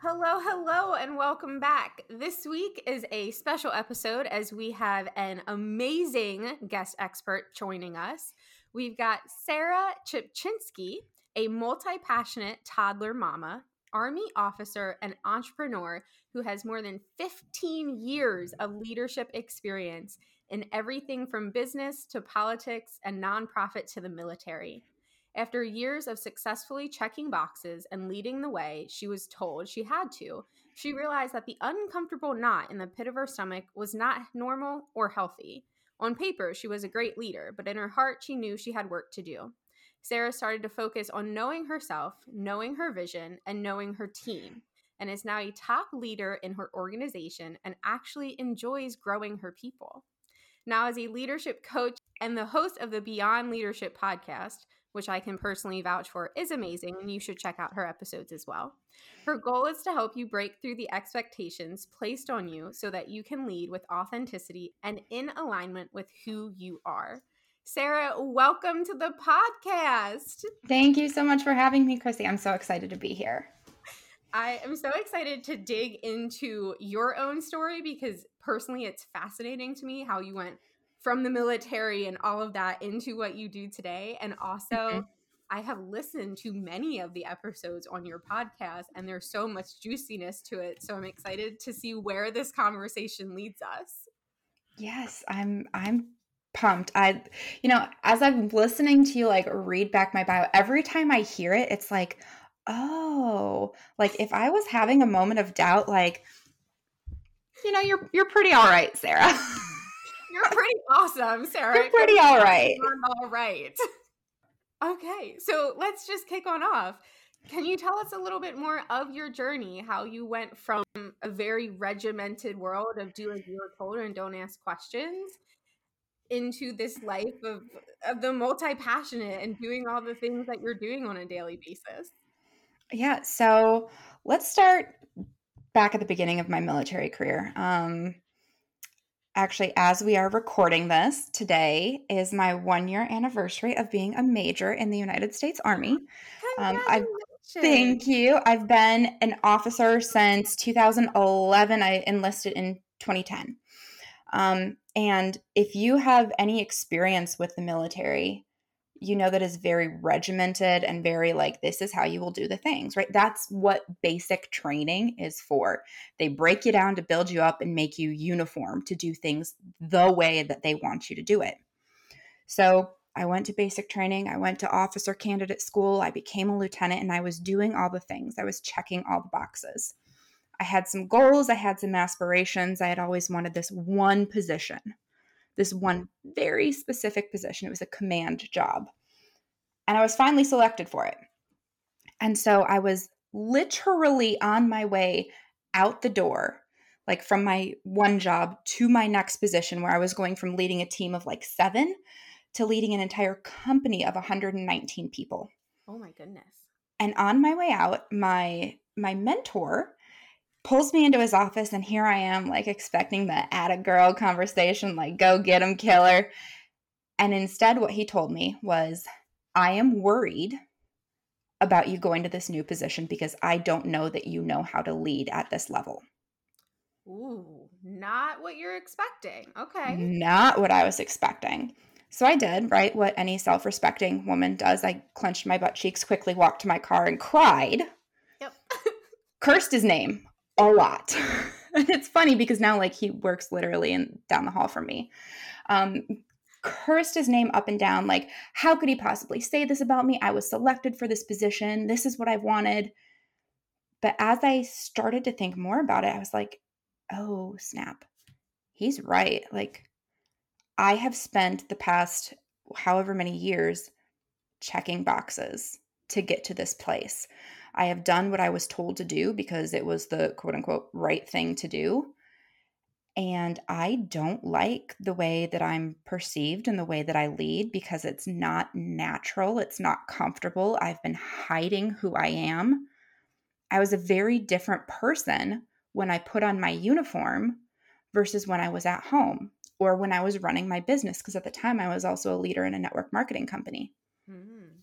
Hello, hello, and welcome back. This week is a special episode as we have an amazing guest expert joining us. We've got Sara Czepczynski, a multi passionate toddler mama, Army officer, and entrepreneur who has more than 15 years of leadership experience in everything from business to politics and nonprofit to the military. After years of successfully checking boxes and leading the way she was told she had to, she realized that the uncomfortable knot in the pit of her stomach was not normal or healthy. On paper, she was a great leader, but in her heart, she knew she had work to do. Sara started to focus on knowing herself, knowing her vision, and knowing her team, and is now a top leader in her organization and actually enjoys growing her people. Now, as a leadership coach and the host of the Beyond Leadership podcast, which I can personally vouch for is amazing, and you should check out her episodes as well. Her goal is to help you break through the expectations placed on you so that you can lead with authenticity and in alignment with who you are. Sara, welcome to the podcast. Thank you so much for having me, Chrissy. I'm so excited to be here. I am so excited to dig into your own story because personally, it's fascinating to me how you went from the military and all of that into what you do today. And also, mm-hmm. I have listened to many of the episodes on your podcast, and there's so much juiciness to it. So I'm excited to see where this conversation leads us. Yes, I'm. I'm pumped. I, you know, as I'm listening to you like read back my bio, every time I hear it, it's like, oh, like if I was having a moment of doubt, like, you know, you're you're pretty all right, Sara. You're pretty awesome, Sara. You're pretty all right. all right. Okay, so let's just kick on off. Can you tell us a little bit more of your journey, how you went from a very regimented world of do as you were told and don't ask questions into this life of, of the multi passionate and doing all the things that you're doing on a daily basis? Yeah, so let's start back at the beginning of my military career. Um, actually, as we are recording this, today is my one year anniversary of being a major in the United States Army. Um, I thank you. I've been an officer since 2011. I enlisted in 2010. Um, and if you have any experience with the military, you know that is very regimented and very like this is how you will do the things right? That's what basic training is for. They break you down to build you up and make you uniform to do things the way that they want you to do it. So i went to basic training i went to officer candidate school i became a lieutenant and i was doing all the things. I was checking all the boxes. I had some goals i had some aspirations i had always wanted this one position this one very specific position. It was a command job. And I was finally selected for it. And so I was literally on my way out the door, like from my one job to my next position, where I was going from leading a team of like seven to leading an entire company of 119 people. Oh my goodness. And on my way out, my my mentor pulls me into his office and here I am like expecting the at a girl conversation like go get him killer. And instead what he told me was I am worried about you going to this new position because I don't know that you know how to lead at this level. Ooh, not what you're expecting. Okay. Not what I was expecting. So I did, right? What any self respecting woman does. I clenched my butt cheeks, quickly walked to my car, and cried. Yep. cursed his name a lot. And it's funny because now like he works literally in down the hall from me. Um, cursed his name up and down. Like, how could he possibly say this about me? I was selected for this position. This is what I've wanted. But as I started to think more about it, I was like, oh, snap. He's right. Like, I have spent the past however many years checking boxes to get to this place. I have done what I was told to do because it was the quote unquote right thing to do. And I don't like the way that I'm perceived and the way that I lead because it's not natural. It's not comfortable. I've been hiding who I am. I was a very different person when I put on my uniform versus when I was at home or when I was running my business. Because at the time, I was also a leader in a network marketing company. Mm.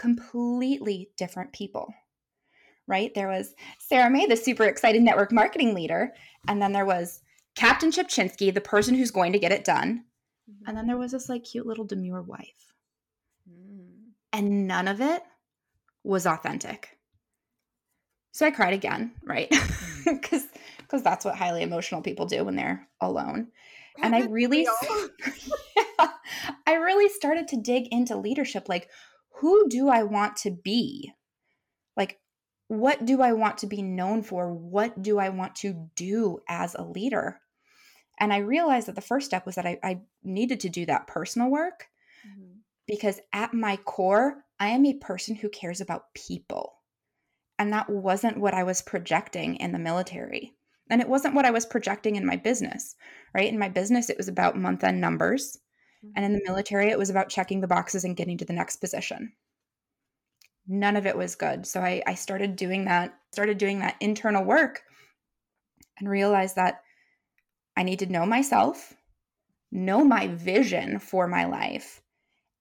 Completely different people, right? There was Sara May, the super excited network marketing leader. And then there was Captain Czepczynski, the person who's going to get it done. Mm-hmm. And then there was this like cute little demure wife. Mm. And none of it was authentic. So I cried again, right? Because mm. because that's what highly emotional people do when they're alone. And I really yeah, I really started to dig into leadership like who do I want to be? Like what do I want to be known for? What do I want to do as a leader? And I realized that the first step was that I, I needed to do that personal work mm-hmm. because at my core, I am a person who cares about people. And that wasn't what I was projecting in the military. And it wasn't what I was projecting in my business, right? In my business, it was about month end numbers. And in the military, it was about checking the boxes and getting to the next position none of it was good. So I, I started doing that, started doing that internal work and realized that I need to know myself, know my vision for my life,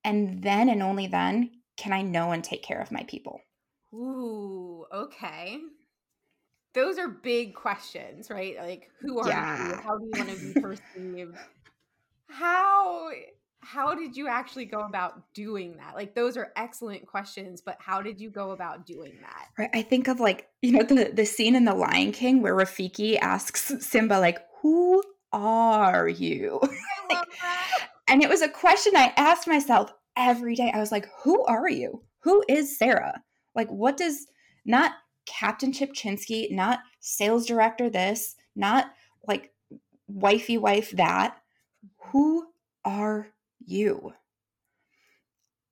and then and only then can I know and take care of my people. Ooh, okay. Those are big questions, right? Like, who are yeah. you? How do you want to be perceived? How how did you actually go about doing that? Like those are excellent questions, but how did you go about doing that? Right. I think of like, you know, the the scene in The Lion King where Rafiki asks Simba like, "Who are you?" like, and it was a question I asked myself every day. I was like, "Who are you? Who is Sara? Like what does not Captain Czepczynski, not sales director this, not like wifey wife that. Who are you?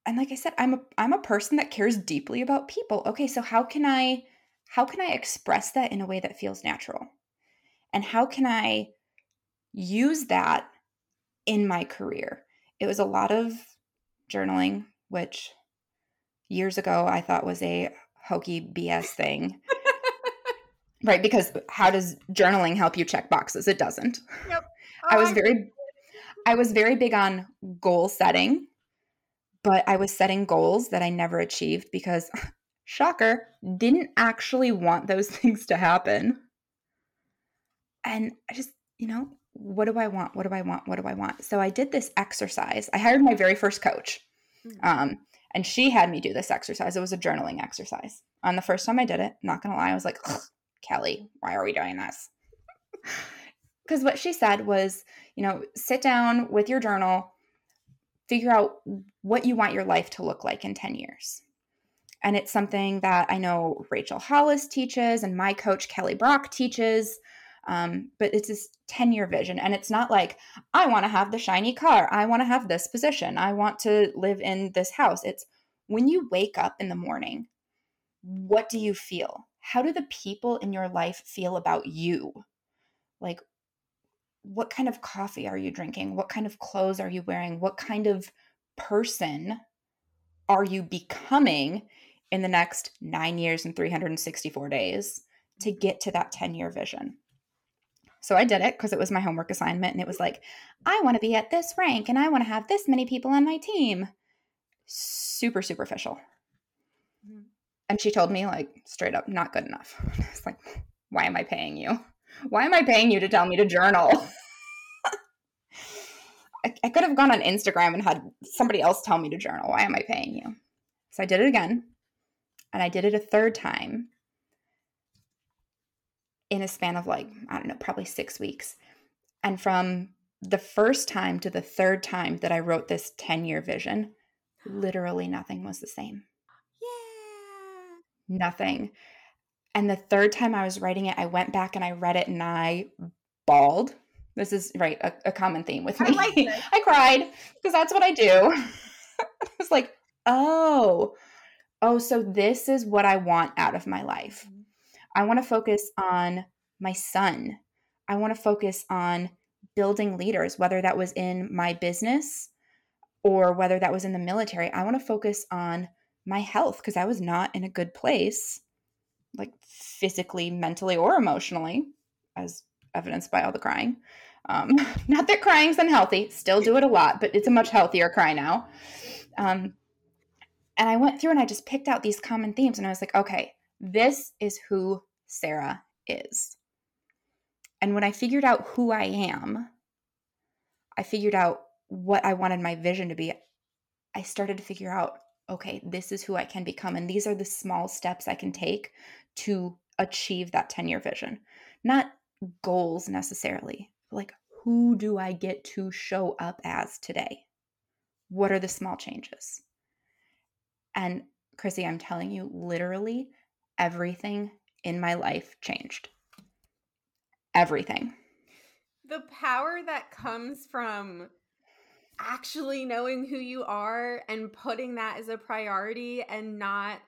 And like i said i'm a i'm a person that cares deeply about people. Okay so how can i how can i express that in a way that feels natural? And how can i use that in my career? It was a lot of journaling which years ago i thought was a hokey bs thing. Right because how does journaling help you check boxes? It doesn't. Yep. Oh, i was um, very I was very big on goal setting, but I was setting goals that I never achieved because, shocker, didn't actually want those things to happen. And I just, you know, what do I want? What do I want? What do I want? So I did this exercise. I hired my very first coach. Hmm. Um, and she had me do this exercise. It was a journaling exercise. On the first time I did it, not gonna lie, I was like, Kelly, why are we doing this? Because what she said was, you know, sit down with your journal, figure out what you want your life to look like in 10 years. And it's something that I know Rachel Hollis teaches and my coach Kelly Brock teaches. Um, but it's this 10 year vision. And it's not like, I want to have the shiny car. I want to have this position. I want to live in this house. It's when you wake up in the morning, what do you feel? How do the people in your life feel about you? Like, what kind of coffee are you drinking? What kind of clothes are you wearing? What kind of person are you becoming in the next nine years and 364 days to mm-hmm. get to that 10 year vision? So I did it because it was my homework assignment. And it was like, I want to be at this rank and I want to have this many people on my team. Super superficial. Mm-hmm. And she told me, like, straight up, not good enough. It's like, why am I paying you? Why am I paying you to tell me to journal? I, I could have gone on Instagram and had somebody else tell me to journal. Why am I paying you? So I did it again. And I did it a third time in a span of like, I don't know, probably six weeks. And from the first time to the third time that I wrote this 10 year vision, literally nothing was the same. Yeah. Nothing. And the third time I was writing it, I went back and I read it and I bawled. This is right, a, a common theme with me. I like. I cried because that's what I do. I was like, oh, oh, so this is what I want out of my life. Mhm. I want to focus on my son. I want to focus on building leaders, whether that was in my business or whether that was in the military. I want to focus on my health because I was not in a good place, like physically, mentally, or emotionally, as evidenced by all the crying. Um, not that crying's unhealthy, still do it a lot, but it's a much healthier cry now. Um, and I went through and I just picked out these common themes and I was like, okay, this is who Sara is. And when I figured out who I am, I figured out what I wanted my vision to be. I started to figure out, okay, this is who I can become. And these are the small steps I can take to achieve that 10 year vision. Not goals necessarily, like, who do I get to show up as today? What are the small changes? And Chrissy, I'm telling you, literally everything in my life changed. Everything. The power that comes from actually knowing who you are and putting that as a priority and not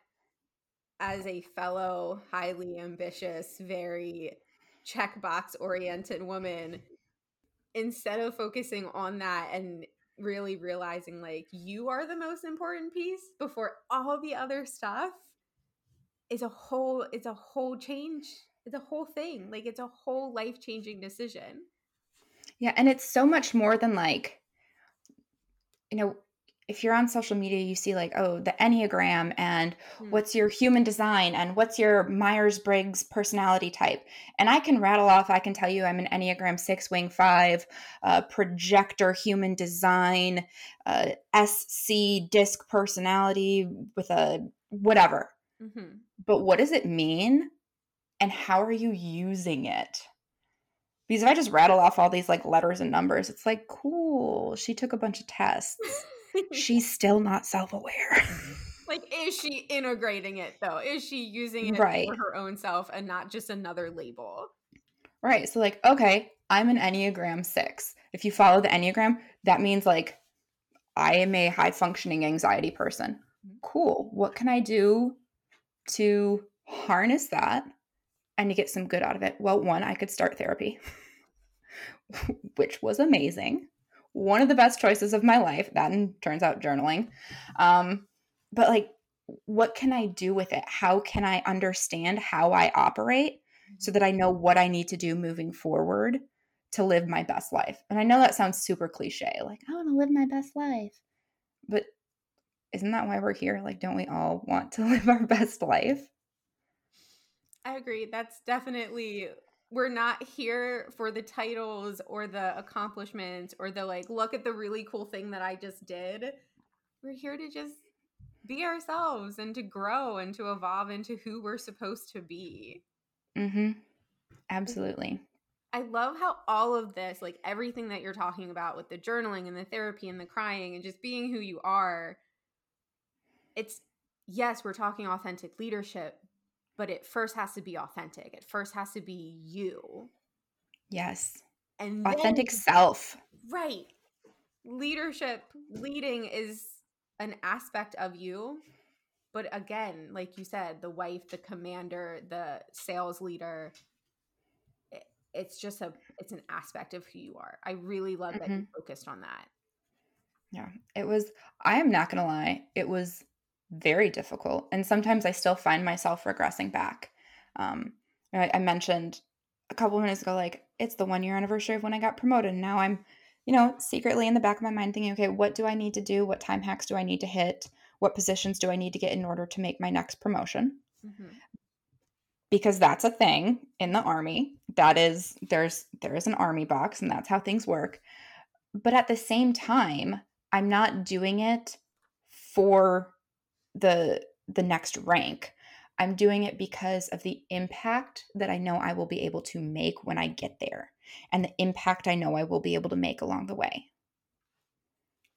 as a fellow highly ambitious, very checkbox oriented woman instead of focusing on that and really realizing like you are the most important piece before all the other stuff is a whole it's a whole change it's a whole thing. Like it's a whole life changing decision. Yeah, and it's so much more than like, you know, if you're on social media, you see like, oh, the Enneagram and Hmm. what's your human design and what's your Myers Briggs personality type. And I can rattle off, I can tell you I'm an Enneagram six, wing five, uh, projector, human design, uh, SC disc personality with a whatever. Mhm. But what does it mean? And how are you using it? Because if I just rattle off all these like letters and numbers, it's like, cool, she took a bunch of tests. She's still not self aware. like is she integrating it though is she using it Right. for her own self and not just another label right. So, like, okay, I'm an Enneagram six. If you follow the Enneagram, that means like I am a high functioning anxiety person. Mhm. Cool. What can I do to harness that and to get some good out of it? Well, one, I could start therapy, which was amazing. One of the best choices of my life. That and turns out journaling. Um, but like, what can I do with it? How can I understand how I operate so that I know what I need to do moving forward to live my best life? And I know that sounds super cliche, like, I want to live my best life. But isn't that why we're here? Like, don't we all want to live our best life? i agree that's definitely we're not here for the titles or the accomplishments or the like look at the really cool thing that i just did we're here to just be ourselves and to grow and to evolve into who we're supposed to be Mm-hmm. Absolutely. I love how all of this, like everything that you're talking about with the journaling and the therapy and the crying and just being who you are, it's yes, we're talking authentic leadership, but it first has to be authentic. It first has to be you. Yes. And then- Authentic self. right. Leadership, leading is an aspect of you. But again, like you said, the wife, the commander, the sales leader, it- it's just a it's an aspect of who you are. I really love that you mm-hmm. focused on that. Yeah. It was, I am not going to lie, it was very difficult. And sometimes I still find myself regressing back. Um, I, I mentioned a couple of minutes ago, like, it's the one year anniversary of when I got promoted. And now I'm, you know, secretly in the back of my mind thinking, okay, what do I need to do? What time hacks do I need to hit? What positions do I need to get in order to make my next promotion? Mhm. because that's a thing in the army that is there's there is an army box and that's how things work but at the same time i'm not doing it for the the next rank i'm doing it because of the impact that i know i will be able to make when i get there and the impact I know I will be able to make along the way.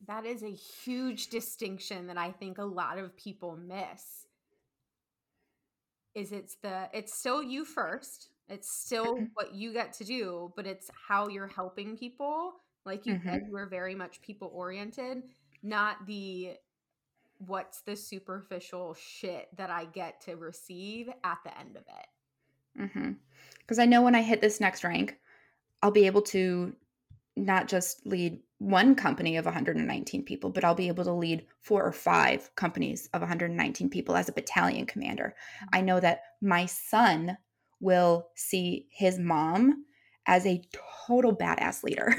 That is a huge distinction that I think a lot of people miss. Is it's the it's still you first. It's still mm-hmm. what you get to do, but it's how you're helping people. Like you mm-hmm. said, you are very much people oriented, not the what's the superficial shit that I get to receive at the end of it. Because mm-hmm. I know when I hit this next rank, I'll be able to not just lead one company of 119 people, but I'll be able to lead four or five companies of 119 people as a battalion commander. I know that my son will see his mom as a total badass leader.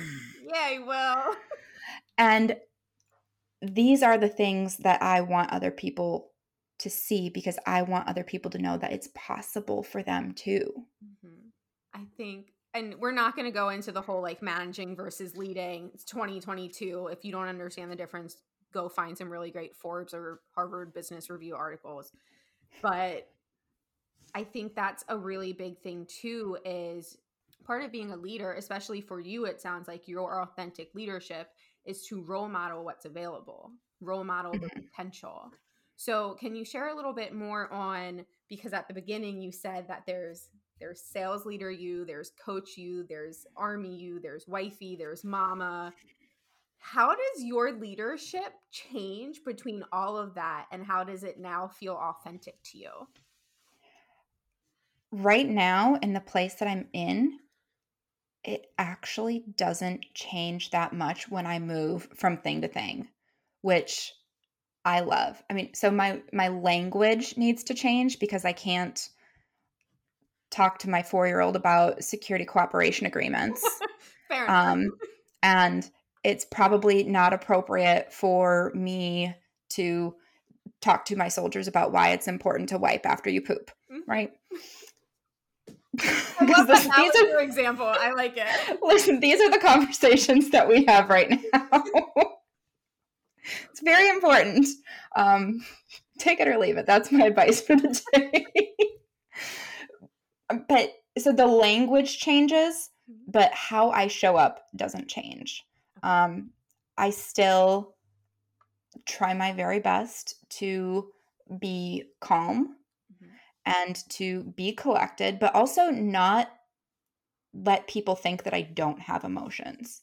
Yeah, he will. and these are the things that I want other people to see because I want other people to know that it's possible for them too. Mm-hmm. I think and we're not going to go into the whole like managing versus leading. It's 2022. If you don't understand the difference, go find some really great Forbes or Harvard Business Review articles. But I think that's a really big thing too is part of being a leader, especially for you it sounds like your authentic leadership is to role model what's available, role model the mm-hmm. potential. So, can you share a little bit more on because at the beginning you said that there's there's sales leader you, there's coach you, there's army you, there's wifey, there's mama. How does your leadership change between all of that and how does it now feel authentic to you? Right now, in the place that I'm in, it actually doesn't change that much when I move from thing to thing, which I love. I mean, so my my language needs to change because I can't talk to my four year old about security cooperation agreements. Fair enough. Um, and it's probably not appropriate for me to talk to my soldiers about why it's important to wipe after you poop, mm-hmm. right? I love that. that these are your example. I like it. Listen, these are the conversations that we have right now. it's very important. Um, take it or leave it. That's my advice for the day but so the language changes, mm-hmm. but how I show up doesn't change. Um, I still try my very best to be calm. And to be collected, but also not let people think that I don't have emotions.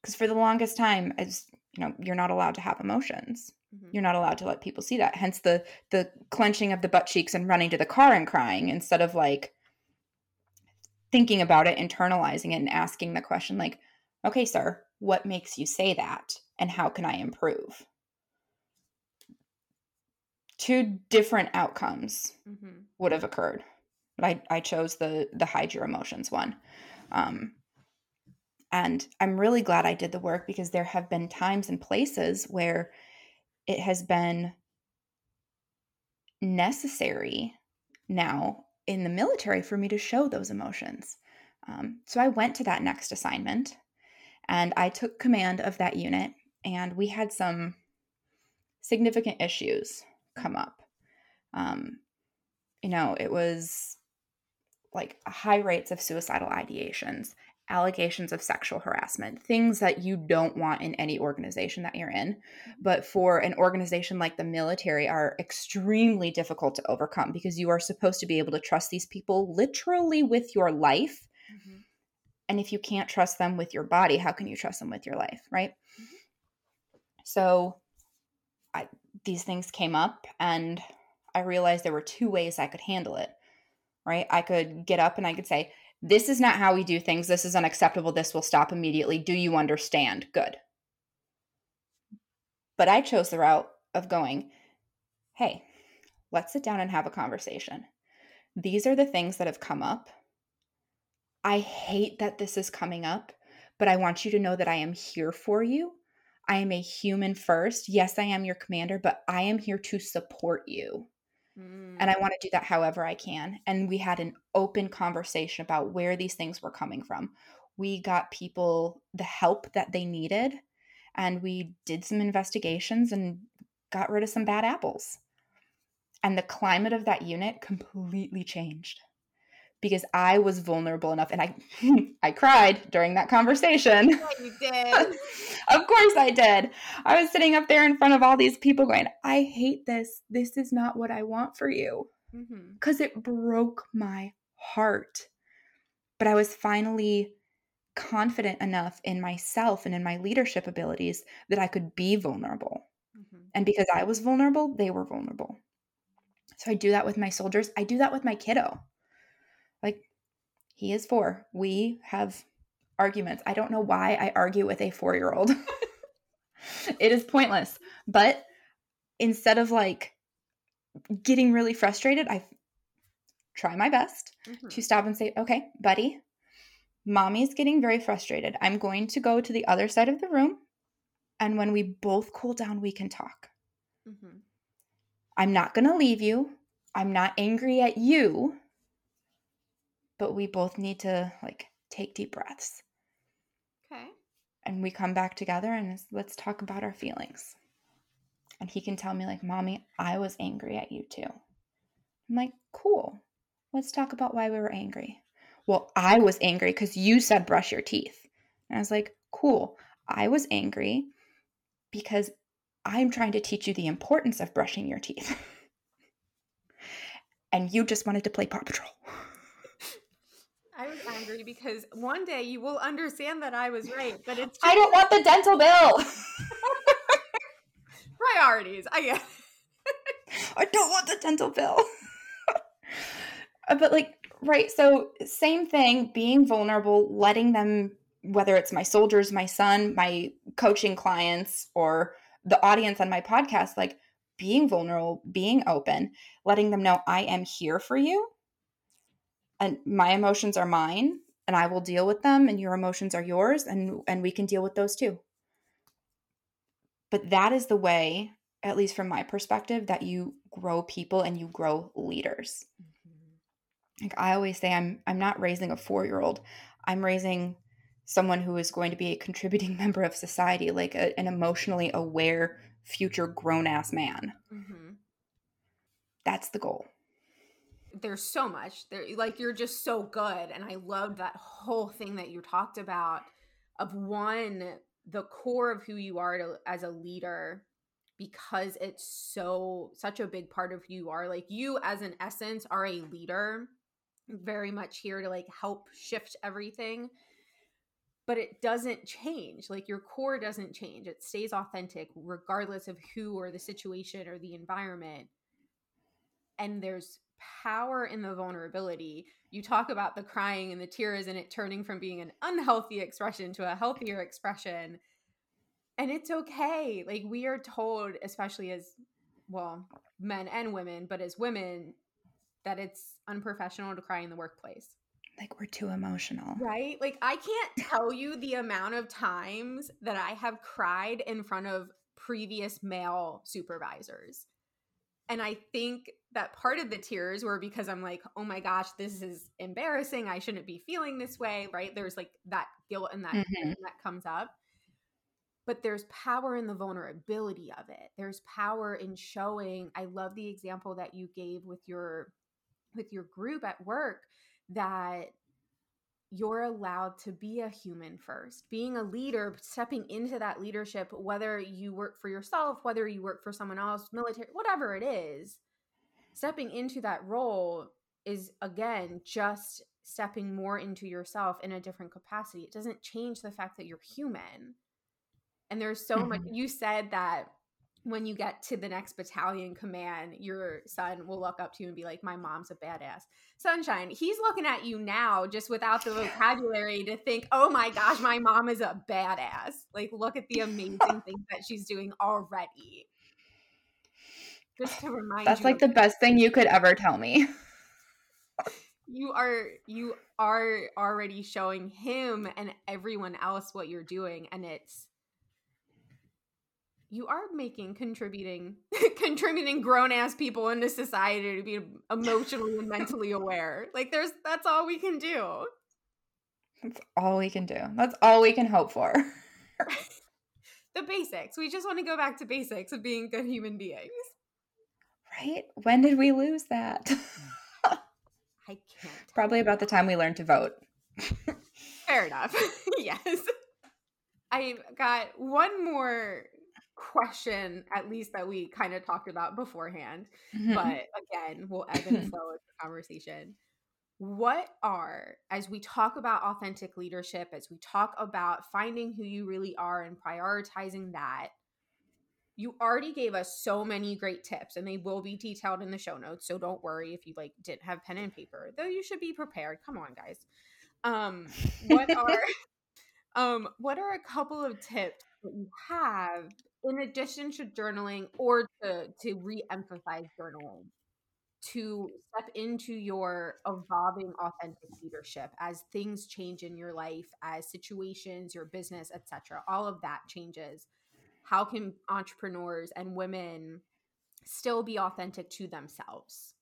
Because for the longest time, as you know, you're not allowed to have emotions. Mm-hmm. You're not allowed to let people see that. Hence the the clenching of the butt cheeks and running to the car and crying instead of like thinking about it, internalizing it and asking the question like, okay, sir, what makes you say that and how can I improve? Two different outcomes mm-hmm. would have occurred. But I, I chose the the hide your emotions one. Um, and I'm really glad I did the work because there have been times and places where it has been necessary now in the military for me to show those emotions. Um, so I went to that next assignment and I took command of that unit, and we had some significant issues come up. Um, you know, it was like high rates of suicidal ideations allegations of sexual harassment, things that you don't want in any organization that you're in, but for an organization like the military are extremely difficult to overcome because you are supposed to be able to trust these people literally with your life. Mm-hmm. And if you can't trust them with your body, how can you trust them with your life, right? Mm-hmm. So I, these things came up and I realized there were two ways I could handle it, right? I could get up and I could say, this is not how we do things. This is unacceptable. This will stop immediately. Do you understand? Good. But I chose the route of going, hey, let's sit down and have a conversation. These are the things that have come up. I hate that this is coming up, but I want you to know that I am here for you. I am a human first. Yes, I am your commander, but I am here to support you. And I mm. want to do that however I can. And we had an open conversation about where these things were coming from. We got people the help that they needed, and we did some investigations and got rid of some bad apples. And the climate of that unit completely changed because I was vulnerable enough and I I cried during that conversation. You did. of course I did. I was sitting up there in front of all these people going, "I hate this. This is not what I want for you." mm-hmm. Cuz it broke my heart. But I was finally confident enough in myself and in my leadership abilities that I could be vulnerable. Mm-hmm. And because I was vulnerable, they were vulnerable. So I do that with my soldiers. I do that with my kiddo. He is four. We have arguments. I don't know why I argue with a four year old. it is pointless. But instead of like getting really frustrated, I try my best Mm-hmm. to stop and say, okay, buddy, mommy's getting very frustrated. I'm going to go to the other side of the room. And when we both cool down, we can talk. Mm-hmm. I'm not going to leave you. I'm not angry at you. But we both need to like take deep breaths. Okay. And we come back together and let's talk about our feelings. And he can tell me, like, Mommy, I was angry at you too. I'm like, cool. Let's talk about why we were angry. Well, I was angry because you said brush your teeth. And I was like, cool. I was angry because I'm trying to teach you the importance of brushing your teeth. and you just wanted to play Paw Patrol. I was angry because one day you will understand that I was right, but it's I don't want the dental bill. priorities. I get. I don't want the dental bill. Uh, but like, right, so same thing, being vulnerable, letting them, whether it's my soldiers, my son, my coaching clients, or the audience on my podcast, like being vulnerable, being open, letting them know I am here for you. And my emotions are mine and I will deal with them and your emotions are yours and and we can deal with those too. But that is the way, at least from my perspective, that you grow people and you grow leaders. Like i always say i'm i'm not raising a 4-year-old i'm raising someone who is going to be a contributing member of society like a, an emotionally aware future grown-ass man. Mm-hmm. that's the goal There's so much. There, like you're just so good, and I loved that whole thing that you talked about of one the core of who you are to, as a leader because it's so such a big part of who you are. Like you as an essence are a leader very much here to like help shift everything but it doesn't change. Like your core doesn't change. It stays authentic regardless of who or the situation or the environment. And there's power in the vulnerability. You talk about the crying and the tears and it turning from being an unhealthy expression to a healthier expression. And it's okay. Like we are told especially as well men and women but as women that it's unprofessional to cry in the workplace. Like we're too emotional. Right? Like i can't tell you the amount of times that i have cried in front of previous male supervisors. And i think that part of the tears were because i'm like oh my gosh this is embarrassing. I shouldn't be feeling this way right? There's like that guilt and that Mhm. that comes up. But there's power in the vulnerability of it. There's power in showing i love the example that you gave with your with your group at work that you're allowed to be a human first. Being a leader stepping into that leadership whether you work for yourself whether you work for someone else military whatever it is stepping into that role is again just stepping more into yourself in a different capacity. It doesn't change the fact that you're human. And there's so much Mhm. you said that when you get to the next battalion command your son will look up to you and be like my mom's a badass. Sunshine he's looking at you now just without the vocabulary to think oh my gosh my mom is a badass. Like look at the amazing things that she's doing already just to remind that's like the best thing you could ever tell me. You are you are already showing him and everyone else what you're doing and it's you are making contributing contributing grown ass people into society to be emotionally and mentally aware. Like there's that's all we can do. That's all we can do. That's all we can hope for. The basics. We just want to go back to basics of being good human beings right when did we lose that I can't. Probably about the time we learned to vote. Fair enough. yes. I've got one more question, at least that we kind of talked about beforehand. Mm-hmm. But again, we'll ebb and flow with the conversation. What are, as we talk about authentic leadership, as we talk about finding who you really are and prioritizing that, you already gave us so many great tips and they will be detailed in the show notes so don't worry if you like didn't have pen and paper though you should be prepared. Come on guys. Um what are um what are a couple of tips that you have in addition to journaling or to to re-emphasize journaling to step into your evolving authentic leadership as things change in your life as situations your business etc all of that changes how can entrepreneurs and women still be authentic to themselves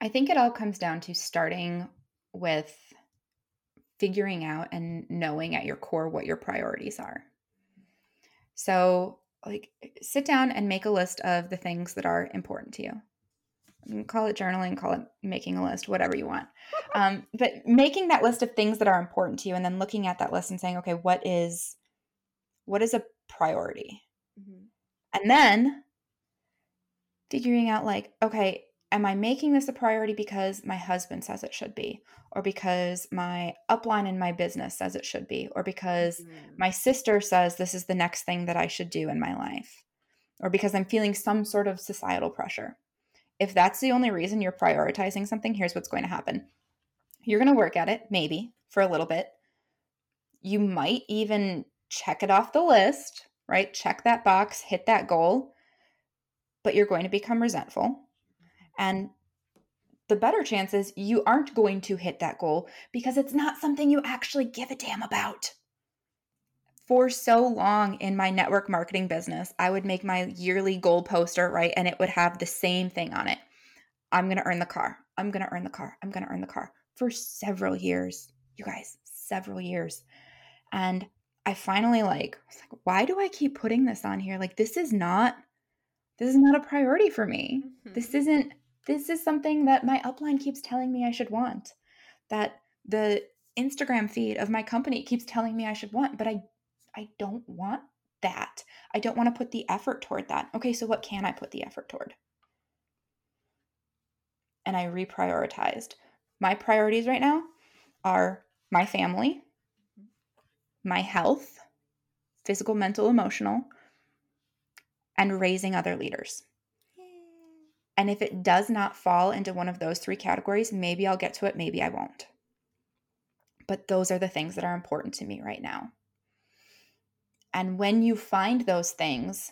i think it all comes down to starting with figuring out and knowing at your core what your priorities are so, like, sit down and make a list of the things that are important to you. Call it journaling, call it making a list, whatever you want. Um, but making that list of things that are important to you, and then looking at that list and saying, okay, what is what is a priority, mm-hmm. and then figuring out like, okay, am I making this a priority because my husband says it should be, or because my upline in my business says it should be, or because mm-hmm. my sister says this is the next thing that I should do in my life, or because I'm feeling some sort of societal pressure? If that's the only reason you're prioritizing something, here's what's going to happen you're going to work at it, maybe for a little bit. You might even check it off the list, right? Check that box, hit that goal, but you're going to become resentful mm-hmm. and the better chances you aren't going to hit that goal because it's not something you actually give a damn about. For so long in my network marketing business, I would make my yearly goal poster, right? And it would have the same thing on it I'm going to earn the car. I'm going to earn the car. I'm going to earn the car for several years. You guys, several years. And I finally like, like, why do I keep putting this on here? Like, this is not, this is not a priority for me. Mm-hmm. This isn't this is something that my upline keeps telling me I should want, that the Instagram feed of my company keeps telling me I should want, but I I don't want that. I don't want to put the effort toward that. Okay, so what can I put the effort toward? And I reprioritized. My priorities right now are my family, my health, physical, mental, emotional, and raising other leaders. And if it does not fall into one of those three categories, maybe I'll get to it, maybe I won't. But those are the things that are important to me right now. And when you find those things,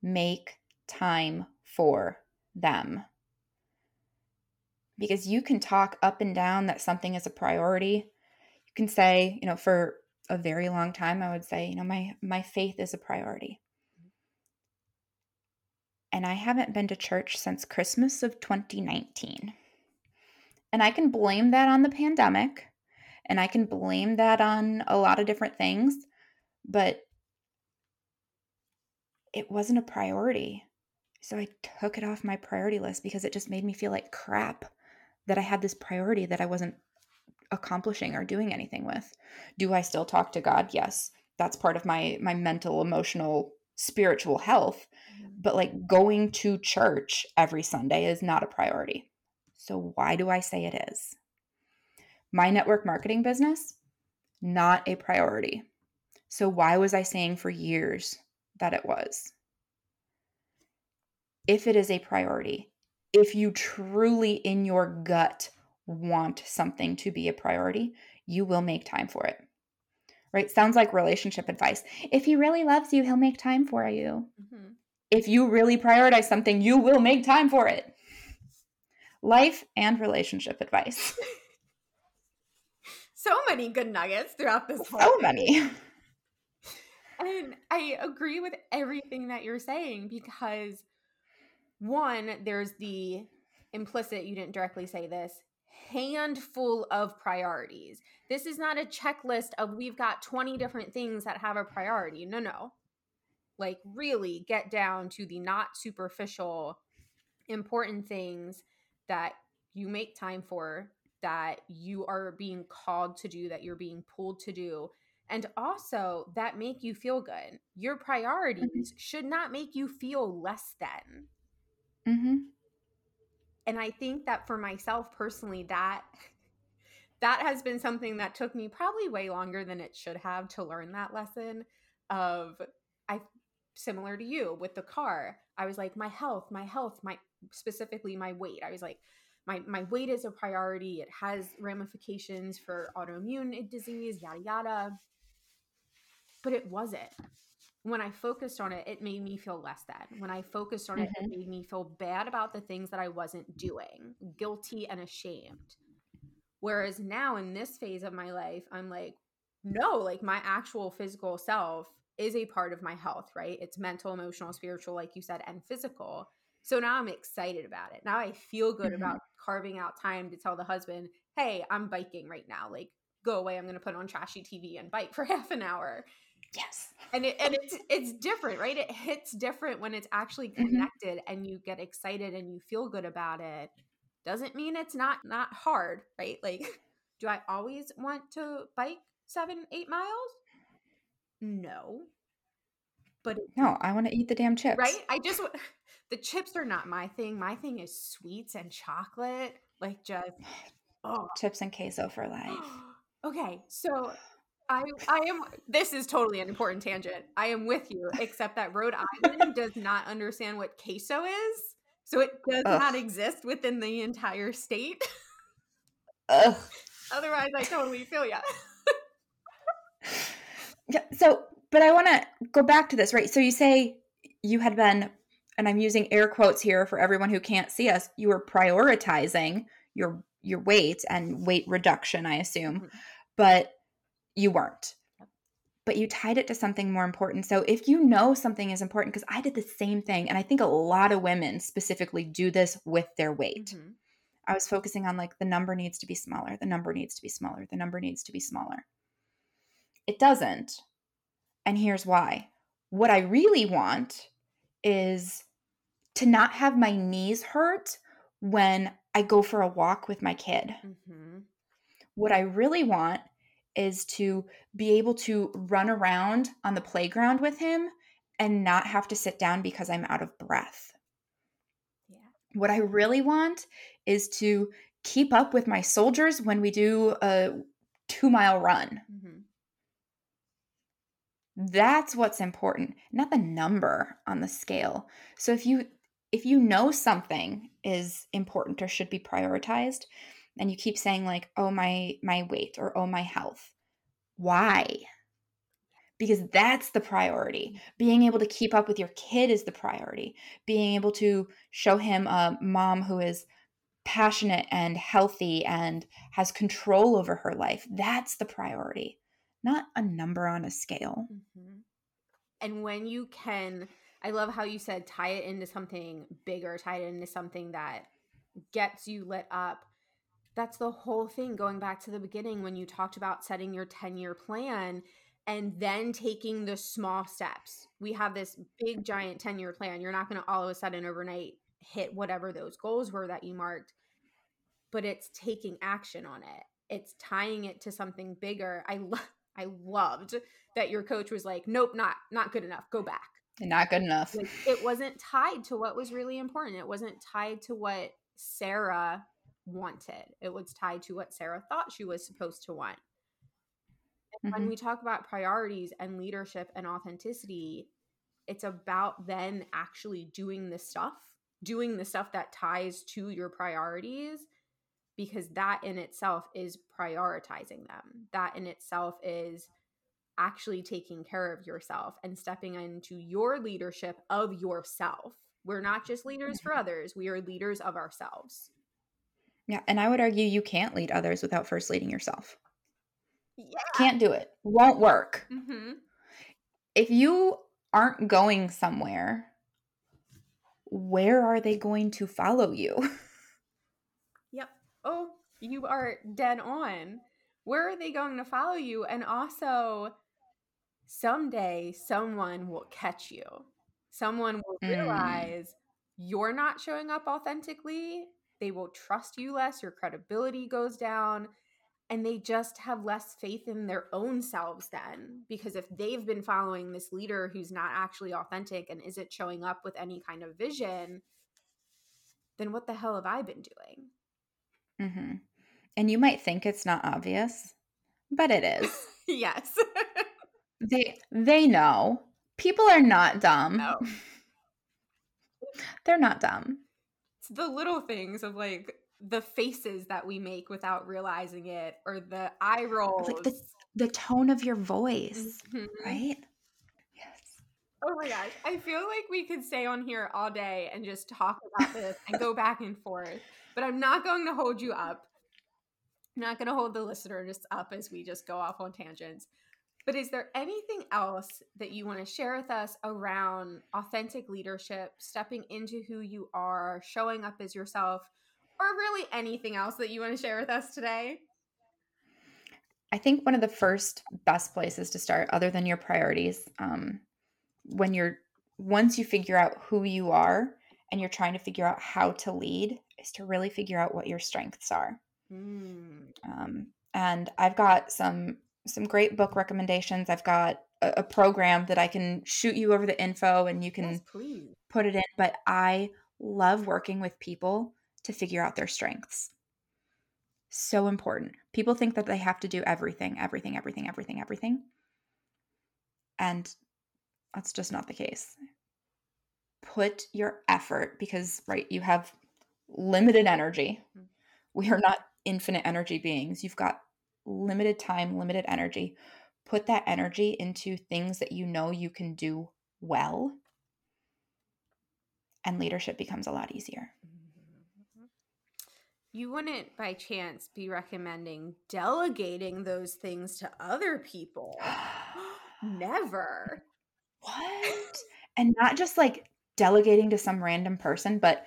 make time for them. Because you can talk up and down that something is a priority. You can say, you know, for a very long time I would say, you know, my my faith is a priority and I haven't been to church since Christmas of 2019. And I can blame that on the pandemic, and I can blame that on a lot of different things, but it wasn't a priority. So I took it off my priority list because it just made me feel like crap that I had this priority that I wasn't accomplishing or doing anything with. Do I still talk to God? Yes. That's part of my my mental, emotional, spiritual health mm-hmm. but like going to church every Sunday is not a priority. So, why do I say it is? My network marketing business, not a priority. So, why was I saying for years that it was? If it is a priority, if you truly in your gut want something to be a priority, you will make time for it. Right? Sounds like relationship advice. If he really loves you, he'll make time for you. Mm-hmm if you really prioritize something, you will make time for it. Life and relationship advice. so many good nuggets throughout this whole So many. And I agree with everything that you're saying because one, there's the implicit, you didn't directly say this, handful of priorities. This is not a checklist of we've got 20 different things that have a priority. No, no like really get down to the not superficial important things that you make time for, that you are being called to do, that you're being pulled to do, and also that make you feel good. Your Mm-hmm. priorities should not make you feel less than. Mm-hmm. And I think that for myself personally, that that has been something that took me probably way longer than it should have to learn that lesson of I similar to you with the car. I was like my health, my health, my specifically my weight. I was like my my weight is a priority. It has ramifications for autoimmune disease, yada yada. But it wasn't. When I focused on it, it made me feel less than. When I focused on it, it made me feel bad about the things that I wasn't doing, guilty and ashamed. Whereas now in this phase of my life, I'm like, no, like my actual physical self is a part of my health, right? It's mental, emotional, spiritual, like you said, and physical. So now I'm excited about it. Now I feel good Mhm. about carving out time to tell the husband, hey, I'm biking right now. Like, go away. I'm going to put on trashy TV and bike for half an hour. Yes. And it, and it's it's different, right? It hits different when it's actually Mhm. connected and you get excited and you feel good about it. Doesn't mean it's not not hard, right? Like, do I always want to bike seven, eight miles? No. But it No, I want to eat the damn chips. right? I just the chips are not my thing. My thing is sweets and chocolate. Like just oh. Chips and queso for life. okay, so I I am this is totally an important tangent. I am with you, except that Rhode Island does not understand what queso is. So it does Ugh. not exist within the entire state. Ugh. Otherwise, I totally feel ya. Yeah. So, but I want to go back to this, right? So you say you had been, and I'm using air quotes here for everyone who can't see us. You were prioritizing your your weight and weight reduction, I assume, Mhm. but you weren't. But you tied it to something more important. So if you know something is important, because I did the same thing, and I think a lot of women specifically do this with their weight. Mhm. I was focusing on like the number needs to be smaller, the number needs to be smaller, the number needs to be smaller. It doesn't. And here's why. What I really want is to not have my knees hurt when I go for a walk with my kid. Mhm. What I really want is to be able to run around on the playground with him and not have to sit down because I'm out of breath. Yeah. What I really want is to keep up with my soldiers when we do a two mile run. Mhm. That's what's important, not the number on the scale. So if you if you know something is important or should be prioritized and you keep saying like oh my my weight or oh my health. Why? Because that's the priority. Being able to keep up with your kid is the priority. Being able to show him a mom who is passionate and healthy and has control over her life that's the priority not a number on a scale. Mhm. And when you can, I love how you said tie it into something bigger, tie it into something that gets you lit up. That's the whole thing going back to the beginning when you talked about setting your 10 year plan and then taking the small steps. We have this big, giant 10 year plan. You're not going to all of a sudden overnight hit whatever those goals were that you marked, but it's taking action on it. It's tying it to something bigger. I love. I loved that your coach was like, "Nope, not not good enough. Go back." not good enough Like it wasn't tied to what was really important. It wasn't tied to what Sara wanted. It was tied to what Sara thought she was supposed to want. And when mm-hmm. we talk about priorities and leadership and authenticity, it's about then actually doing the stuff, doing the stuff that ties to your priorities because that in itself is prioritizing them. That in itself is actually taking care of yourself and stepping into your leadership of yourself. We're not just leaders for mm-hmm. others, we are leaders of ourselves. Yeah and i would argue you can't lead others without first leading yourself Yeah. can't do it won't work hmm if you aren't going somewhere where are they going to follow you Yep. Oh, you are dead on. Where are they going to follow you? And also, someday someone will catch you. Someone will Mm. realize you're not showing up authentically. They will trust you less, your credibility goes down, and they just have less faith in their own selves then. Because if they've been following this leader who's not actually authentic and isn't showing up with any kind of vision, then what the hell have I been doing? Mm-hmm. And you might think it's not obvious, but it is. yes. they they know. People are not dumb. No. They're not dumb. It's the little things of like the faces that we make without realizing it or the eye rolls. Like the the tone of your voice, mm-hmm. right? Yes. Oh my gosh. I feel like we could stay on here all day and just talk about this and go back and forth. But I'm not going to hold you up. I'm not going to hold the listener just up as we just go off on tangents. But is there anything else that you want to share with us around authentic leadership, stepping into who you are, showing up as yourself, or really anything else that you want to share with us today? I think one of the first best places to start, other than your priorities, um, when you're once you figure out who you are and you're trying to figure out how to lead, is to really figure out what your strengths are. Mm. Um, and I've got some some great book recommendations. I've got a, a, program that I can shoot you over the info and you can yes, put it in. But I love working with people to figure out their strengths. So important. People think that they have to do everything, everything, everything, everything, everything. And that's just not the case. Put your effort because, right, you have limited energy. Mm. We are not infinite energy beings. You've got limited time, limited energy. Put that energy into things that you know you can do well, and leadership becomes a lot easier. Mm-hmm. You wouldn't by chance be recommending delegating those things to other people. Never. What? And not just like delegating to some random person, but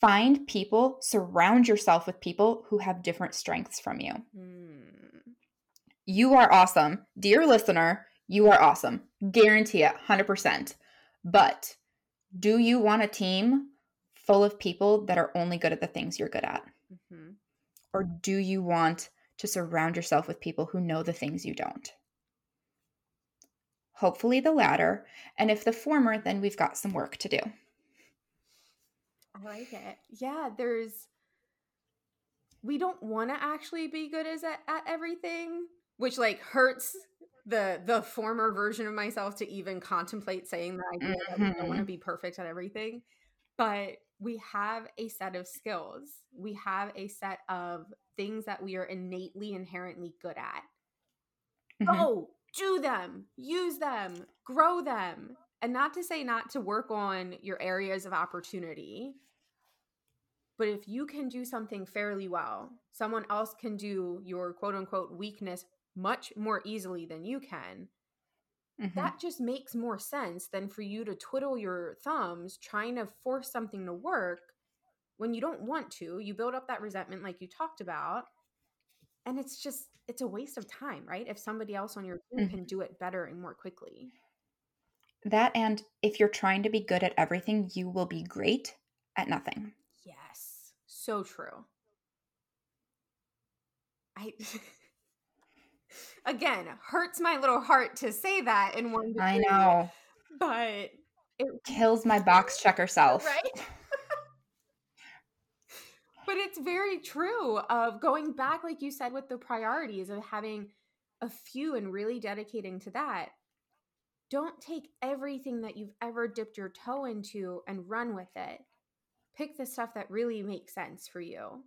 find people, surround yourself with people who have different strengths from you. Mm. You are awesome. Dear listener, you are awesome. Guarantee it 100%. But do you want a team full of people that are only good at the things you're good at? Mm-hmm. Or do you want to surround yourself with people who know the things you don't? Hopefully, the latter. And if the former, then we've got some work to do. I like it. Yeah, there's we don't want to actually be good as at, at everything, which like hurts the the former version of myself to even contemplate saying the idea mm-hmm. that we don't want to be perfect at everything. But we have a set of skills. We have a set of things that we are innately inherently good at. Mm-hmm. Oh, do them, use them, grow them. And not to say not to work on your areas of opportunity, but if you can do something fairly well, someone else can do your quote unquote weakness much more easily than you can. Mm-hmm. That just makes more sense than for you to twiddle your thumbs trying to force something to work when you don't want to. You build up that resentment, like you talked about. And it's just, it's a waste of time, right? If somebody else on your team mm-hmm. can do it better and more quickly. That, and if you're trying to be good at everything, you will be great at nothing. So true. I again hurts my little heart to say that in one. Degree, I know, but it kills my box checker self. Right. but it's very true of going back, like you said, with the priorities of having a few and really dedicating to that. Don't take everything that you've ever dipped your toe into and run with it pick the stuff that really makes sense for you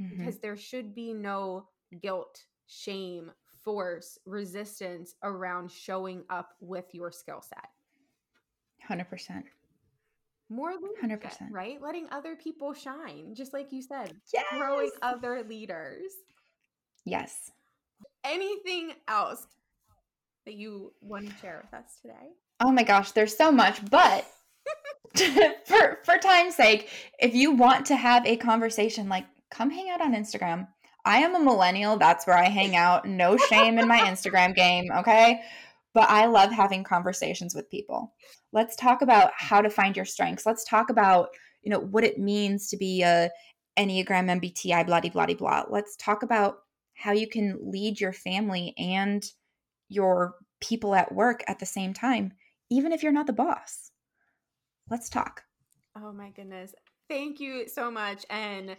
mm-hmm. because there should be no guilt, shame, force, resistance around showing up with your skill set. 100%. More leadership, 100%. right? Letting other people shine, just like you said. Yes. Growing other leaders. Yes. Anything else that you want to share with us today? Oh my gosh, there's so much, but for for time's sake, if you want to have a conversation, like come hang out on Instagram. I am a millennial. That's where I hang out. No shame in my Instagram game, okay? But I love having conversations with people. Let's talk about how to find your strengths. Let's talk about, you know, what it means to be a Enneagram MBTI, blah, blah, blah, blah. Let's talk about how you can lead your family and your people at work at the same time, even if you're not the boss. Let's talk. Oh my goodness. Thank you so much. And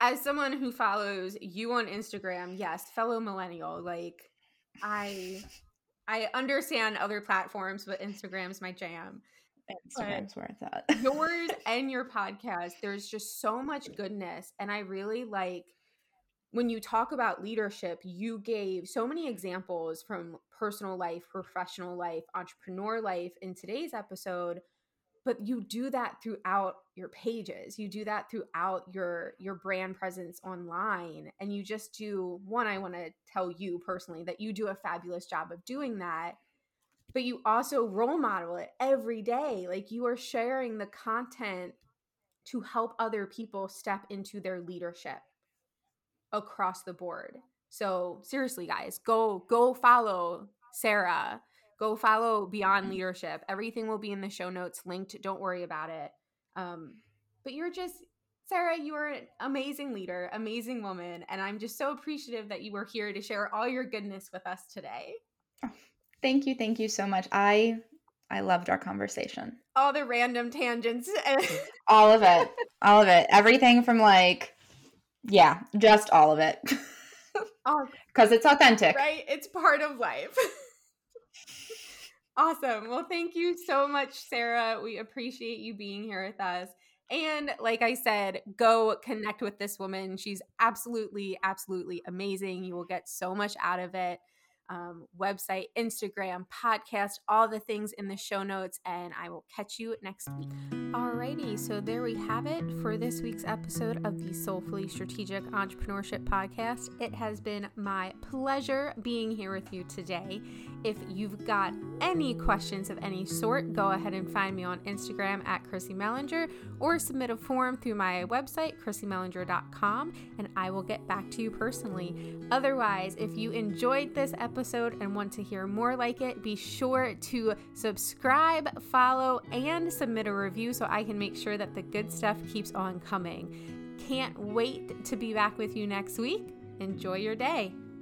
as someone who follows you on Instagram, yes, fellow millennial, like I I understand other platforms, but Instagram's my jam. Instagram's where it's at. yours and your podcast, there's just so much goodness. And I really like when you talk about leadership, you gave so many examples from personal life, professional life, entrepreneur life in today's episode but you do that throughout your pages. You do that throughout your your brand presence online and you just do one i want to tell you personally that you do a fabulous job of doing that but you also role model it every day. Like you are sharing the content to help other people step into their leadership across the board. So seriously guys go go follow Sara go follow Beyond mm-hmm. Leadership. Everything will be in the show notes linked. Don't worry about it. Um, but you're just, Sara, you are an amazing leader, amazing woman. And I'm just so appreciative that you were here to share all your goodness with us today. Oh, thank you. Thank you so much. I I loved our conversation. All the random tangents. all of it. All of it. Everything from like, yeah, just all of it. Because it's authentic. Right? It's part of life. Awesome. Well, thank you so much, Sara. We appreciate you being here with us. And like I said, go connect with this woman. She's absolutely, absolutely amazing. You will get so much out of it um, website, Instagram, podcast, all the things in the show notes, and I will catch you next week. Alrighty, so there we have it for this week's episode of the Soulfully Strategic Entrepreneurship Podcast. It has been my pleasure being here with you today. If you've got any questions of any sort, go ahead and find me on Instagram at Chrissy Mellinger or submit a form through my website, chrissymellinger.com, and I will get back to you personally. Otherwise, if you enjoyed this episode, episode and want to hear more like it, be sure to subscribe, follow, and submit a review so I can make sure that the good stuff keeps on coming. Can't wait to be back with you next week. Enjoy your day.